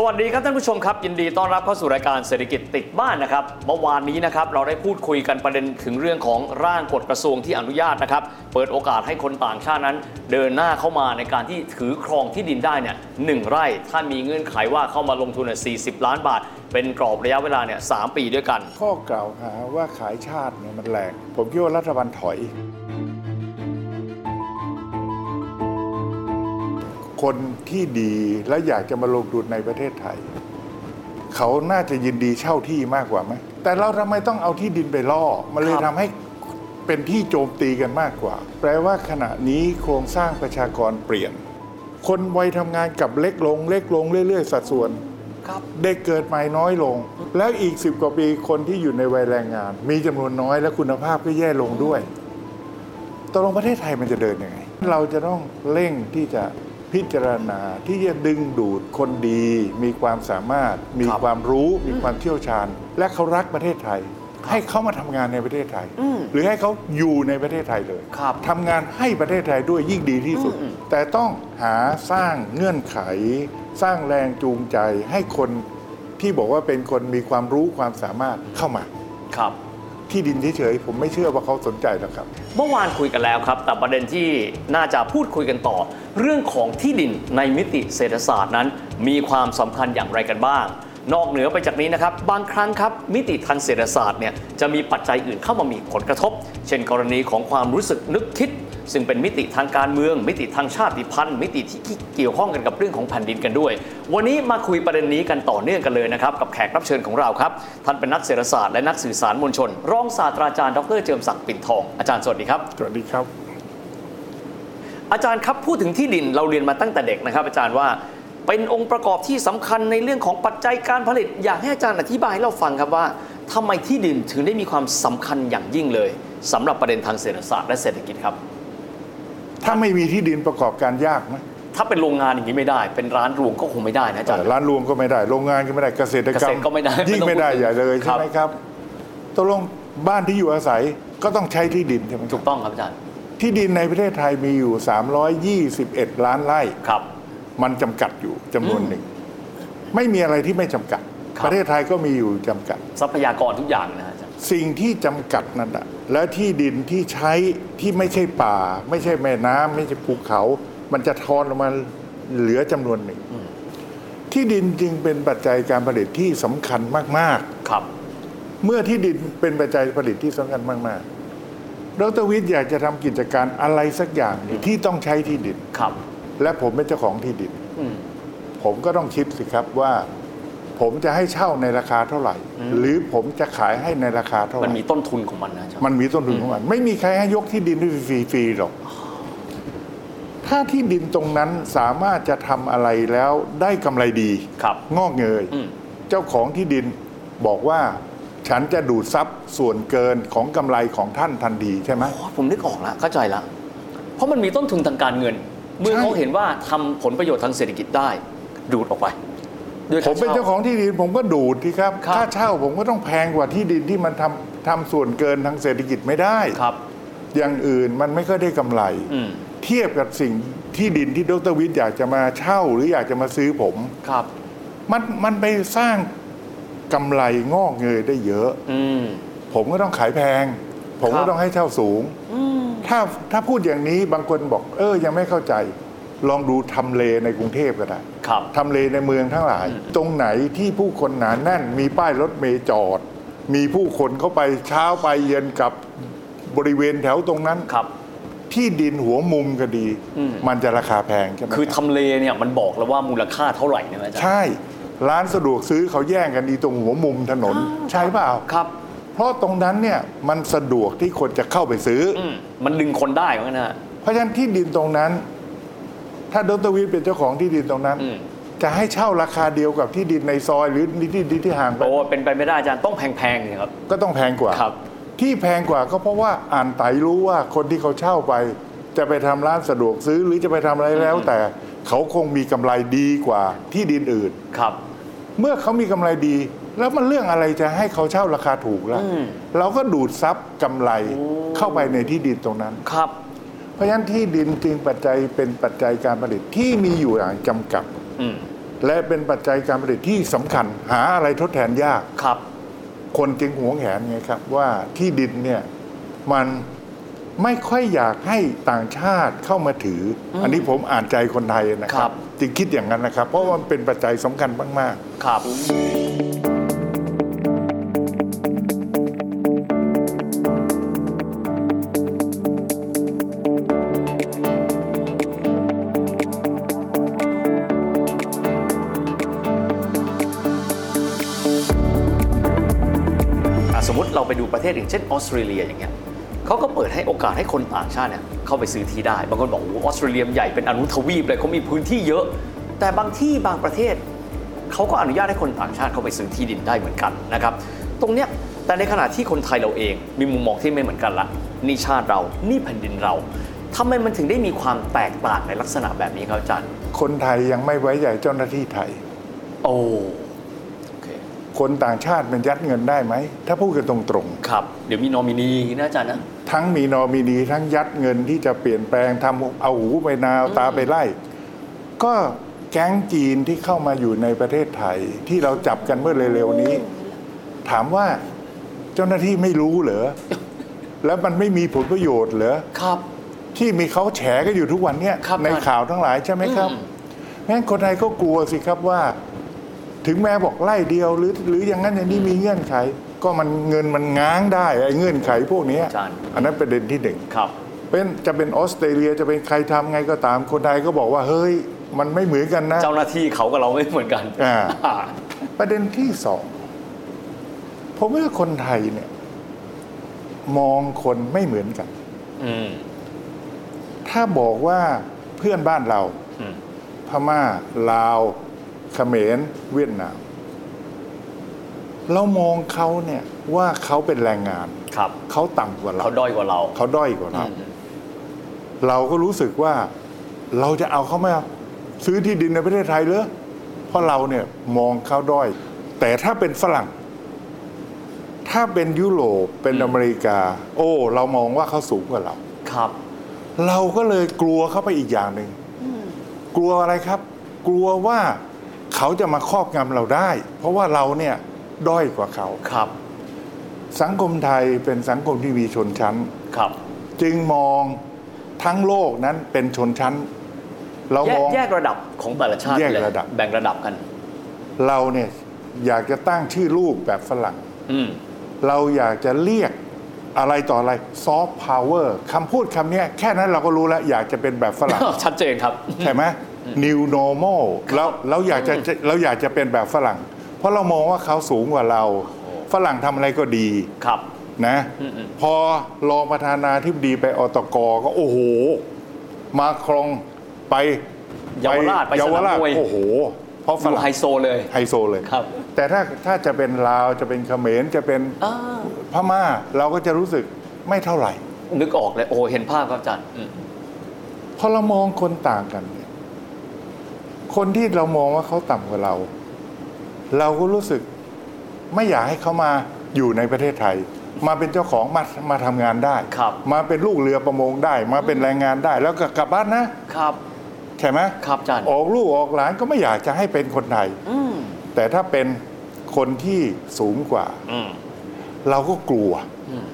สวัสดีครับท่านผู้ชมครับ ยินดีต้อนรับเข้าสู่รายการเศรษฐกิจติดบ้านนะครับเมื่อวานนี้นะครับเราได้พูดคุยกันประเด็นถึงเรื่องของร่างกฎกระทรวงที่อนุญาตนะครับเปิดโอกาสให้คนต่างชาตินั้น เดินหน้าเข้ามาในการที่ถือครองที่ดินได้เนี่ยหนึ่งไร่ถ้ามีเงื่อนไขว่าเข้ามาลงทุนเนี่ย40ล้านบาท เป็นกรอบระยะเวลาเนี่ยสามปีด้วยกัน ข้อกล่าวหาว่าขายชาติเนี่ยมันแรงผมคิดว่ารัฐบาลถอย คนที่ดีและอยากจะมาลงทุนในประเทศไทย เขาน่าจะยินดีเช่าที่มากกว่าไหมแต่เราทำไมต้องเอาที่ดินไปล่อมันเลยครับทำให้เป็นที่โจมตีกันมากกว่า แปลว่าขณะนี้โครงสร้างประชากรเปลี่ยน คนวัยทำงานกับเล็กลง เล็กลงเรื่อย ๆ สัดส่วนครับเด็กเกิดใหม่น้อยลง แล้วอีกสิบกว่าปีคนที่อยู่ในวัยแรงงาน มีจำนวนน้อยและคุณภาพก็แย่ลงด้วยตกลงประเทศไทยมันจะเดินยังไง เราจะต้องเร่งที่จะ พิจารณาที่จะดึงดูดคนดี มีความสามารถ มีครับความรู้มีความเชี่ยวชาญ และเขารักประเทศไทย ให้เขามาทำงานในประเทศไทยอืมหรือให้เขาอยู่ในประเทศไทยเลยครับทำงานให้ประเทศไทยด้วยยิ่งดีที่สุดอืมแต่ต้องหาสร้างเงื่อนไข สร้างแรงจูงใจให้คนที่บอกว่าเป็นคนมีความรู้ความสามารถเข้ามาครับ ที่ดินเฉยๆผมไม่เชื่อว่าเขาสนใจนะครับ เมื่อวานคุยกันแล้วครับ แต่ประเด็นที่น่าจะพูดคุยกันต่อ เรื่องของที่ดินในมิติเศรษฐศาสตร์นั้น มีความสำคัญอย่างไรกันบ้าง นอกเหนือไปจากนี้นะครับ บางครั้งครับ มิติทางเศรษฐศาสตร์เนี่ยจะมีปัจจัยอื่นเข้ามามีผลกระทบ เช่นกรณีของความรู้สึกนึกคิด ซึ่งเป็นมิติทางการเมือง มิติทางชาติพันธุ์ มิติที่เกี่ยวข้องกันกับเรื่องของแผ่นดินกันด้วย วันนี้มาคุยประเด็นนี้กันต่อเนื่องกันเลยนะครับกับแขกรับเชิญของเราครับท่านเป็นนักเศรษฐศาสตร์และนักสื่อสารมวลชน รองศาสตราจารย์ดรเจิมศักดิ์ปิ่นทองอาจารย์สวัสดีครับสวัสดีครับ อาจารย์ครับพูดถึงที่ดินเราเรียนมาตั้งแต่เด็กนะครับ อาจารย์ว่าเป็นองค์ประกอบที่สำคัญในเรื่องของปัจจัยการผลิต อยากให้อาจารย์อธิบายให้เราฟังครับว่าทำไมที่ดินถึงได้มีความสำคัญอย่างยิ่งเลยสำหรับประเด็นทางเศรษฐศาสตร์และเศรษฐกิจครับ ถ้าไม่มีที่ดินประกอบการยากไหมถ้าเป็นโรงงานอย่างนี้ไม่ได้ เป็นร้านรวงก็คงไม่ได้นะอาจารย์ร้านรวงก็ไม่ได้ โรงงานก็ไม่ได้เกษตรกรรเกษตรก็ไม่ได้ยิ่งไม่ได้ไม่ต้องพูดใหญ่เลยครัใช่บไหมครับตกลงบ้านที่อยู่อาศัยก็ต้องใช้ที่ดินใช่ไหมคถูรับกต้องครับอาจารย์ที่ดินในประเทศไทยมีอยู่ 321 ล้านไร่ครับ มันจำกัดอยู่จำนวนหนึ่ง ไม่มีอะไรที่ไม่จำกัดครับประเทศไทยก็มีอยู่จำกัด ทรัพยากรทุกอย่างนะอาจารย์ สิ่งที่จำกัดนั่นแหะและที่ดินที่ใช้ที่ไม่ใช่ป่า ไม่ใช่แม่น้ำไม่ใช่ภูเขา มันจะทอนลงมาเหลือจำนวนหนึ่ง ที่ดินจึงเป็นปัจจัยการผลิตที่สำคัญมากครับๆเมื่อที่ดินเป็นปัจจัยผลิตที่สำคัญมากๆดรวิทย์อยากจะทำกิจการอะไรสักอย่างหนึ่งที่ต้องใช้ที่ดินครับ และผมเป็นเจ้าของที่ดินอืมผมก็ต้องคิดสิครับว่า ผมจะให้เช่าในราคาเท่าไหร่ หรือผมจะขายให้ในราคาเท่าไหมันร่มีต้นทุนของมันนะอาจารย์มันมีต้นทุนของมัน ไม่มีใครให้ยกที่ดินให้ฟรีๆหรอกถ้าที่ดินตรงนั้นสามารถจะทำอะไรแล้วได้กำไรดีครับ งอกเงยอืมเจ้าของที่ดินบอกว่า ฉันจะดูดซับส่วนเกินของกำไรของท่านทันทีใช่ไหมอ๋อผมนึกออกแล้วเข้าใจแล้วเพราะมันมีต้นทุนทางการเงิน เมื่อใช่เขาเห็นว่าทำผลประโยชน์ทางเศรษฐกิจได้ ดูดออกไป ด้วยผมเป็นเจ้าของที่ดินผมก็ดูดที่ครับครับ ค่าเช่าผมก็ต้องแพงกว่าที่ดินที่มันทำทำส่วนเกินทางเศรษฐกิจไม่ได้ครับ อย่างอื่นมันไม่ค่อยได้กำไรอืมเทียบกับสิ่งที่ดินที่ดรวิทย์อยากจะมาเช่าหรืออยากจะมาซื้อผมครับ มันมันไปสร้างกำไรงอกเงยได้เยอะอืมผมก็ต้องขายแพง ผมครัก็บต้องให้เช่าสูงอืมถ้าถ้าพูดอย่างนี้บางคนบอก เออยังไม่เข้าใจ ลองดูทำเลในกรุงเทพก็ได้ครับ ทำเลในเมืองทั้งหลาย ตรงไหนที่ผู้คนหนาแน่น มีป้ายรถเมล์จอด มีผู้คนเข้าไปเช้าไปเย็นกลับบริเวณแถวตรงนั้นครับ ที่ดินหัวมุมก็ดี อืม มันจะราคาแพงใช่ไหมคือรับทำเลเนี่ยมันบอกแล้วว่ามูลค่าเท่าไหร่นะอาจารย์ใช่ ร้านสะดวกซื้อเขาแย่งกันดีตรงหัวมุมถนนใช่เปล่า ครับเพราะตรงนั้นเนี่ยมันสะดวกที่คนจะเข้าไปซื้ออ อืมมันดึงคนได้เหมือนกันนะ เพราะฉะนั้นที่ดินตรงนั้น ถ้าดรวิทย์เป็นเจ้าของที่ดินตรงนั้นอืมจะให้เช่าราคาเดียวกับที่ดินในซอยหรือที่ดินที่ห่างไปโอ้เป็นไปไม่ได้อาจารย์ต้องแพงๆเลยครับก็ต้องแพงกว่าครับ ที่แพงกว่าก็เพราะว่าอ่านไตรู้ว่าคนที่เขาเช่าไป จะไปทำร้านสะดวกซื้อหรือจะไปทำอะไรแล้ว แต่เขาคงมีกำไรดีกว่าที่ดินอื่นครับ เมื่อเขามีกำไรดี แล้วมันเรื่องอะไรจะให้เขาเช่าราคาถูกล่ะอืมเราก็ดูดซับกำไรโอ้เข้าไปในที่ดินตรงนั้นครับ เพราะฉะนั้นที่ดินจึงปัจจัยเป็นปัจจัยการผลิตที่มีอยู่อย่างจำกัดอืมและเป็นปัจจัยการผลิตที่สำคัญ หาอะไรทดแทนยากครับ คนจึงหวงแหนไงครับ ว่าที่ดินเนี่ยมันไม่ค่อยอยากให้ต่างชาติเข้ามาถือออันนี้ผมอ่านใจคนไทยนะคครัรับบจึงคิดอย่างนั้นนะครับ เพราะว่ามันเป็นปัจจัยสำคัญมากครับ ปดูประเทศอย่างเช่นออสเตรเลียอย่างเงี้ยเขาก็เปิดให้โอกาสให้คนต่างชาติเนี่ยเข้าไปซื้อที่ได้ บางคนบอกโอ้โหออสเตรเลียใหญ่เป็นอนุทวีปเลยเขามีพื้นที่เยอะ แต่บางที่บางประเทศเขาก็อนุญาตให้คนต่างชาติเข้าไปซื้อที่ดินได้เหมือนกันนะครับตรงเนี้ยแต่ในขณะที่คนไทยเราเองมีมุมมองที่ไม่เหมือนกันละนี่ชาติเรานี่แผ่นดินเราทำไมมันถึงได้มีความแตกต่างในลักษณะแบบนี้ครับอาจารย์ๆคนไทยยังไม่ไว้ใจเจ้าหน้าที่ไทย โอ้โอเคคนต่างชาติมันยัดเงินได้ไหม ถ้าพูดกันตรงครับ เดี๋ยวมีนอมินีนะอาจารย์นะๆทั้งมีนอมินีทั้งยัดเงินที่จะเปลี่ยนแปลงทำเอาหูไปนาวตาไปไล่ ก็แก๊งจีนที่เข้ามาอยู่ในประเทศไทย ที่เราจับกันเมื่อเร็วๆนี้ ถามว่าเจ้าหน้าที่ไม่รู้เหรอแล้วมันไม่มีผลประโยชน์เหรอครับ ที่มีเขาแฉกันอยู่ทุกวันเนี้ยครับในข่าวทั้งหลายใช่ไหมครับอืมงั้นคนไทยก็กลัวสิครับว่า ถึงแม้บอกไล่เดียวหรือหรืออย่างนั้นอย่างนี้มีเงื่อนไข ก็มันเงินมันง้างได้ไอ้เงื่อนไขพวกเนี้ยอาจารย์อันนั้นประเด็นที่หนึ่งครับเป็นจะเป็นออสเตรเลียจะเป็นใครทำไงก็ตามคนไทยก็บอกว่าเฮ้ย มันไม่เหมือนกันนะ เจ้าหน้าที่เขากับเราไม่เหมือนกันอ่าประเด็นที่สองผมว่าคนไทยเนี่ย มองคนไม่เหมือนกันอืมถ้าบอกว่าเพื่อนบ้านเราอืมพม่าลาว เขมรเวียดนามเรามองเขาเนี่ยว่าเขาเป็นแรงงานครับเขาต่ำกว่าเราเขาด้อยกว่าเราเขาด้อยกว่าเราอืมเราก็รู้สึกว่าเราจะเอาเขามาซื้อที่ดินในประเทศไทยเหรอเพราะเราเนี่ยมองเขาด้อย แต่ถ้าเป็นฝรั่ง ถ้าเป็นยุโรปเป็นอเมริกา โอ้ เรามองว่าเขาสูงกว่าเราครับ เราก็เลยกลัวเข้าไปอีกอย่างหนึ่งกลัวอะไรครับ กลัวว่า เขาจะมาครอบงำเราได้ เพราะว่าเราเนี่ยด้อยกว่าเขา ครับ สังคมไทยเป็นสังคมที่มีชนชั้น ครับ จึงมองทั้งโลกนั้นเป็นชนชั้น เราแยมกอง แยกระดับของแต่ละชาติแยกเลยระดับ แบ่งระดับกัน เราเนี่ยอยากจะตั้งชื่อลูกแบบฝรั่ง อืม เราอยากจะเรียกอะไรต่ออะไรซอฟต์พาวเวอร์คำพูดคำเนี้ยแค่นั้นเราก็รู้แล้ว อยากจะเป็นแบบฝรั่ง ชัดเจนครับ ใช่ไหม new normal เราเราอยากจะเราอยากจะเป็นแบบฝรั่ง เพราะเรามองว่าเขาสูงกว่าเรา ฝรั่งทำอะไรก็ดีครับนะอืมอืมพอรองประธานาธิบดีไปอตกก็โอ้โห มาครองไปเยาวราชไปเยาสวนามราชมวยโอ้โหเพราะฝอยู่รั่งไฮโซเลยไฮโซเลยครับ แต่ถ้าถ้าจะเป็นลาวจะเป็นเขมรจะเป็นอ่าพม่า เราก็จะรู้สึกไม่เท่าไหร่ นึกออกเลยโอ้เห็นภาพครับอาจารย์อืมพอเรามองคนต่างกันเนี่ย คนที่เรามองว่าเขาต่ำกว่าเรา เราก็รู้สึกไม่อยากให้เขามาอยู่ในประเทศไทย มาเป็นเจ้าของมามาทำงานได้ ครับมาเป็นลูกเรือประมงได้ มาเป็นแรงงานได้ แล้วก็กลับบ้านนะครับ ใช่ไหมครับอาจารย์ ออกลูกออกหลานก็ไม่อยากจะให้เป็นคนไทย อืมแต่ถ้าเป็นคนที่สูงกว่า อืม เราก็กลัว อืม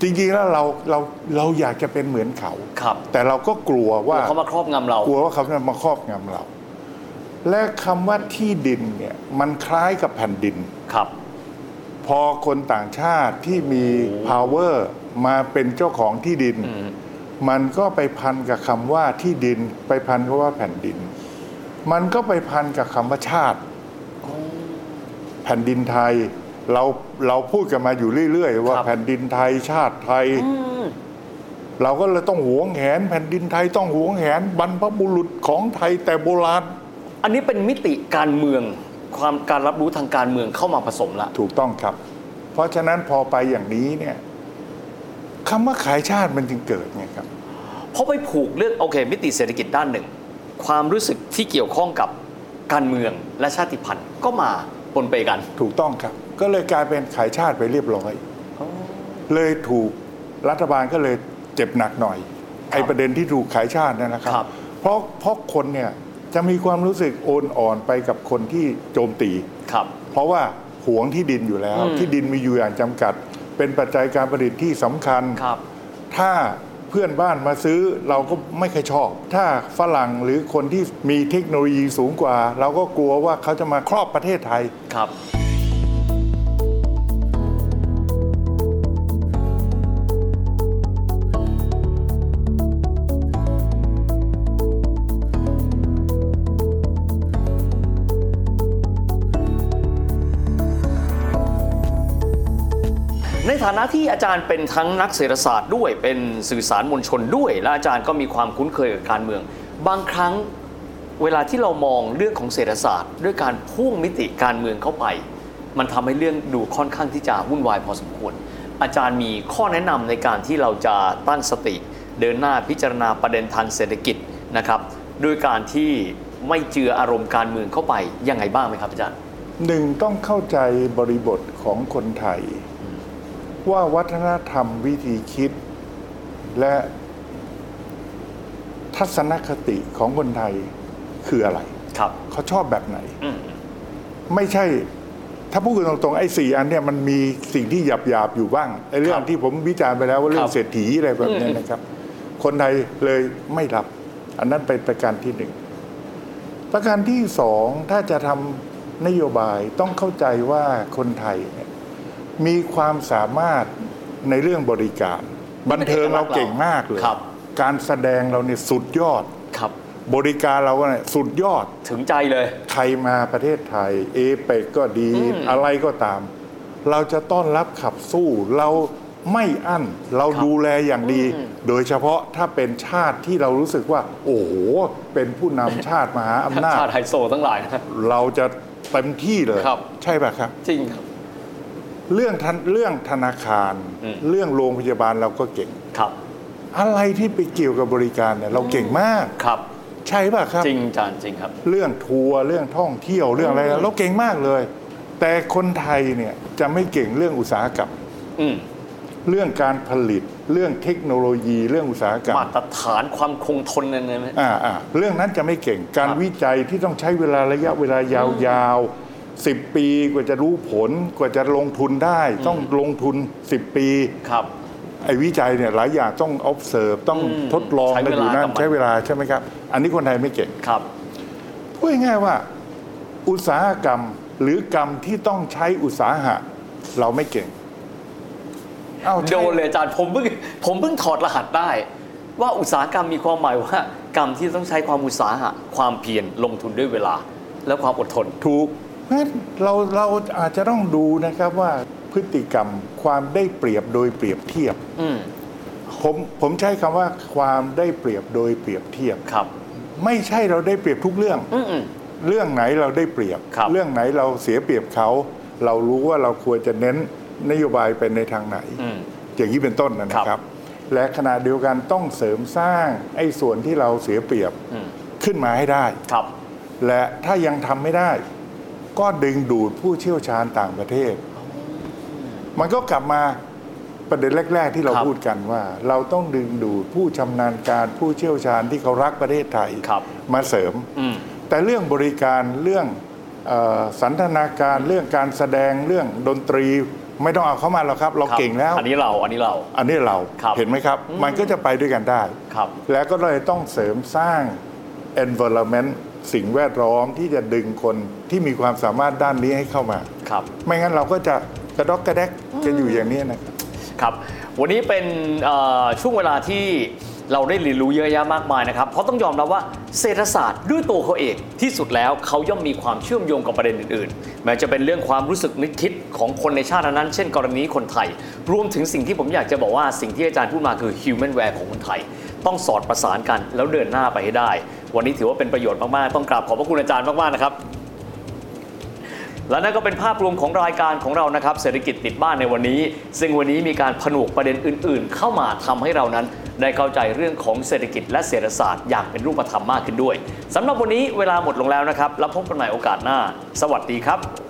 จริงๆแล้วเราเราเราอยากจะเป็นเหมือนเขา ครับแต่เราก็กลัวว่า เขามาครอบงำเรา กลัวว่าเขาจะมาครอบงำเรา และคำว่าที่ดินเนี่ยมันคล้ายกับแผ่นดิน ครับ พอคนต่างชาติที่มี power มาเป็นเจ้าของที่ดินอืมมันก็ไปพันกับคำว่าที่ดิน ไปพันกับว่าแผ่นดิน มันก็ไปพันกับคำว่าชาติ แผ่นดินไทยเราเราพูดกันมาอยู่เรื่อยๆ ว่าครับแผ่นดินไทยชาติไทยอืมเราก็เลยต้องหวงแหน แผ่นดินไทยต้องหวงแหนบรรพบุรุษของไทยแต่โบราณ อันนี้เป็นมิติการเมืองความการรับรู้ทางการเมืองเข้ามาผสมละถูกต้องครับ เพราะฉะนั้นพอไปอย่างนี้เนี่ยคำว่าขายชาติมันจึงเกิดไงครับเพราะไปผูกเรื่องโอเค มิติเศรษฐกิจด้านหนึ่ง ความรู้สึกที่เกี่ยวข้องกับการเมืองและชาติพันธุ์ก็มาปนเปกัน ถูกต้องครับ ก็เลยกลายเป็นขายชาติไปเรียบร้อยเลยถูกรัฐบาลก็เลยเจ็บหนักหน่อยไอ้ประเด็นที่ถูกขายชาตินั่นนะครัครับเพราะเพราะคนเนี่ย จะมีความรู้สึกโอนอ่อนไปกับคนที่โจมตีครับ เพราะว่าหวงที่ดินอยู่แล้วอืมที่ดินมีอยู่อย่างจำกัด เป็นปัจจัยการผลิตที่สำคัญครับ ถ้าเพื่อนบ้านมาซื้อเราก็ไม่เคอยชอบ ถ้าฝรั่งหรือคนที่มีเทคโนโลยีสูงกว่า เราก็กลัวว่าเขาจะมาครอบประเทศไทยครับ ในฐานะที่อาจารย์เป็นทั้งนักเศรษฐศาสตร์ด้วย เป็นสื่อสารมวลชนด้วย และอาจารย์ก็มีความคุ้นเคยกับการเมือง บางครั้งเวลาที่เรามองเรื่องของเศรษฐศาสตร์ ด้วยการพ่วงมิติการเมืองเข้าไป มันทำให้เรื่องดูค่อนข้างที่จะวุ่นวายพอสมควร อาจารย์มีข้อแนะนำในการที่เราจะตั้งสติ เดินหน้าพิจารณาประเด็นทางเศรษฐกิจนะครับด้วยการที่ไม่เจืออารมณ์การเมืองเข้าไปยังไงบ้างไหมครับอาจารย์หนึ่งต้องเข้าใจบริบทของคนไทย ว่าวัฒนธรรมวิธีคิด และทัศนคติของคนไทยคืออะไร ครับ เขาชอบแบบไหนอืมไม่ใช่ ถ้าพูดกันตรงๆ ไอ้สี่อันเนี่ยมันมีสิ่งที่หยาบๆ อยู่บ้างไอ้เรื่อคงรับที่ผมวิจารณ์ไปแล้วว่าเรื่อครังบเศรษฐีอะไรแบบเนี้ยอืมนะครับ คนไทยเลยไม่รับ อันนั้นเป็นประการที่หนึ่งประการที่สองถ้าจะทำนโยบายต้องเข้าใจว่าคนไทยเนี่ย มีความสามารถในเรื่องบริการ บันเทิงเราเก่งมากเลยครับ การแสดงเราเนี่ยสุดยอด ครับ บริการเราเนี่ยสุดยอด ถึงใจเลยใครมาประเทศไทย เอเปกก็ดีอืมอะไรก็ตาม เราจะต้อนรับขับสู้เราไม่อั้นเราครับดูแลอย่างดีอืมโดยเฉพาะถ้าเป็นชาติที่เรารู้สึกว่า โอ้โห เป็นผู้นำชาติมหาอำนาจ ชาติไฮโซทั้งหลายนะเราจะเต็มที่เลยครับใช่ป่ะครับ จริงครับ เรื่องทันเรื่องธนาคารอืมเรื่องโรงพยาบาลเราก็เก่งครับ อะไรที่ไปเกี่ยวกับบริการเนี่ยเราเก่งมากครับ ใช่ป่ะครับ จริงอาจารย์จริงครับ เรื่องทัวร์เรื่องท่องเที่ยวเรื่องอะไรอืมเราเก่งมากเลย แต่คนไทยเนี่ยจะไม่เก่งเรื่องอุตสาหกรรมอืมเรื่องการผลิตเรื่องเทคโนโลยีเรื่องอุตสาหกรรมมาตรฐานความคงทนนั่นไหมอ่าอ่าเรื่องนั้นจะไม่เก่งการครับวิจัยที่ต้องใช้เวลาระยะเวลายาวๆ สิบปีกว่าจะรู้ผลกว่าจะลงทุนได้ ต้องลงทุน 10 ปีครับไอ้วิจัยเนี่ยหลายอย่างต้อง observe ต้องอืมทดลองใช้กันอยู่เวลานั่กับนมันใช้เวลาใช่ไหมครับ อันนี้คนไทยไม่เก่งครับพูดง่ายๆว่า อุตสาหกรรมหรือกรรมที่ต้องใช้อุตสาหะ เราไม่เก่งเอ้าโดใช่นเลยอาจารย์ผมเพิ่งผมเพิ่งถอดรหัสได้ ว่าอุตสาหกรรมมีความหมายว่า กรรมที่ต้องใช้ความอุตสาหะ ความเพียรลงทุนด้วยเวลา และความอดทนถูก งั้นเราเราอาจจะต้องดูนะครับว่าพฤติกรรมความได้เปรียบโดยเปรียบเทียบอืมผมผมใช้คำว่าความได้เปรียบโดยเปรียบเทียบ ครับ ไม่ใช่เราได้เปรียบทุกเรื่อง อืมอืม เรื่องไหนเราได้เปรียบ ครับ เรื่องไหนเราเสียเปรียบเขา เรารู้ว่าเราควรจะเน้นนโยบายไปในทางไหน อืม อย่างนี้เป็นต้นนะครันะบครับและขณะเดียวกันต้องเสริมสร้างไอ้ส่วนที่เราเสียเปรียบอืมขึ้นมาให้ได้ ครับ และถ้ายังทำไม่ได้ ก็ดึงดูดผู้เชี่ยวชาญต่างประเทศ มันก็กลับมาประเด็นแรก ๆ ที่เราครับพูดกันว่า เราต้องดึงดูดผู้ชำนาญการผู้เชี่ยวชาญที่เขารักประเทศไทยครับมาเสริมอืมแต่เรื่องบริการเรื่องเออสันทนาการเรื่องการแสดงเรื่องดนตรี ไม่ต้องเอาเข้ามาหรอกครับ เราครับเก่งแล้ว อันนี้เราอันนี้เรา อันนี้เราครับเห็นไหมครับ มันก็จะไปด้วยกันได้ครับแล้วก็เลยต้องเสริมสร้าง environment สิ่งแวดล้อมที่จะดึงคนที่มีความสามารถด้านนี้ให้เข้ามา ครับ ไม่งั้นเราก็จะกระดอกกระแดกจะอยู่อย่างนี้นะครับ ครับ วันนี้เป็นเอ่อช่วงเวลาที่เราได้เรียนรู้เยอะแยะมากมายนะครับ เพราะต้องยอมรับว่าเศรษฐศาสตร์ด้วยตัวเขาเองที่สุดแล้วเขาย่อมมีความเชื่อมโยงกับประเด็นอื่นๆแม้จะเป็นเรื่องความรู้สึกนึกคิดของคนในชาตินั้นเช่น กรณีคนไทย รวมถึงสิ่งที่ผมอยากจะบอกว่าสิ่งที่อาจารย์พูดมาคือ human w a r e ของคนไทย ต้องสอดประสานกันแล้วเดินหน้าไปให้ได้ วันนี้ถือว่าเป็นประโยชน์มาก ๆ ต้องกราบขอบพระคุณอาจารย์มาก ๆ นะครับ และนั่นก็เป็นภาพรวมของรายการของเรานะครับ เศรษฐกิจติดบ้านในวันนี้ ซึ่งวันนี้มีการผนวกประเด็นอื่น ๆ เข้ามาทำให้เรานั้น ได้เข้าใจเรื่องของเศรษฐกิจและเศรษฐศาสตร์อย่างเป็นรูปธรรมมากขึ้นด้วยสำหรับวันนี้เวลาหมดลงแล้วนะครับแล้วพบกันใหม่โอกาสหน้า สวัสดีครับ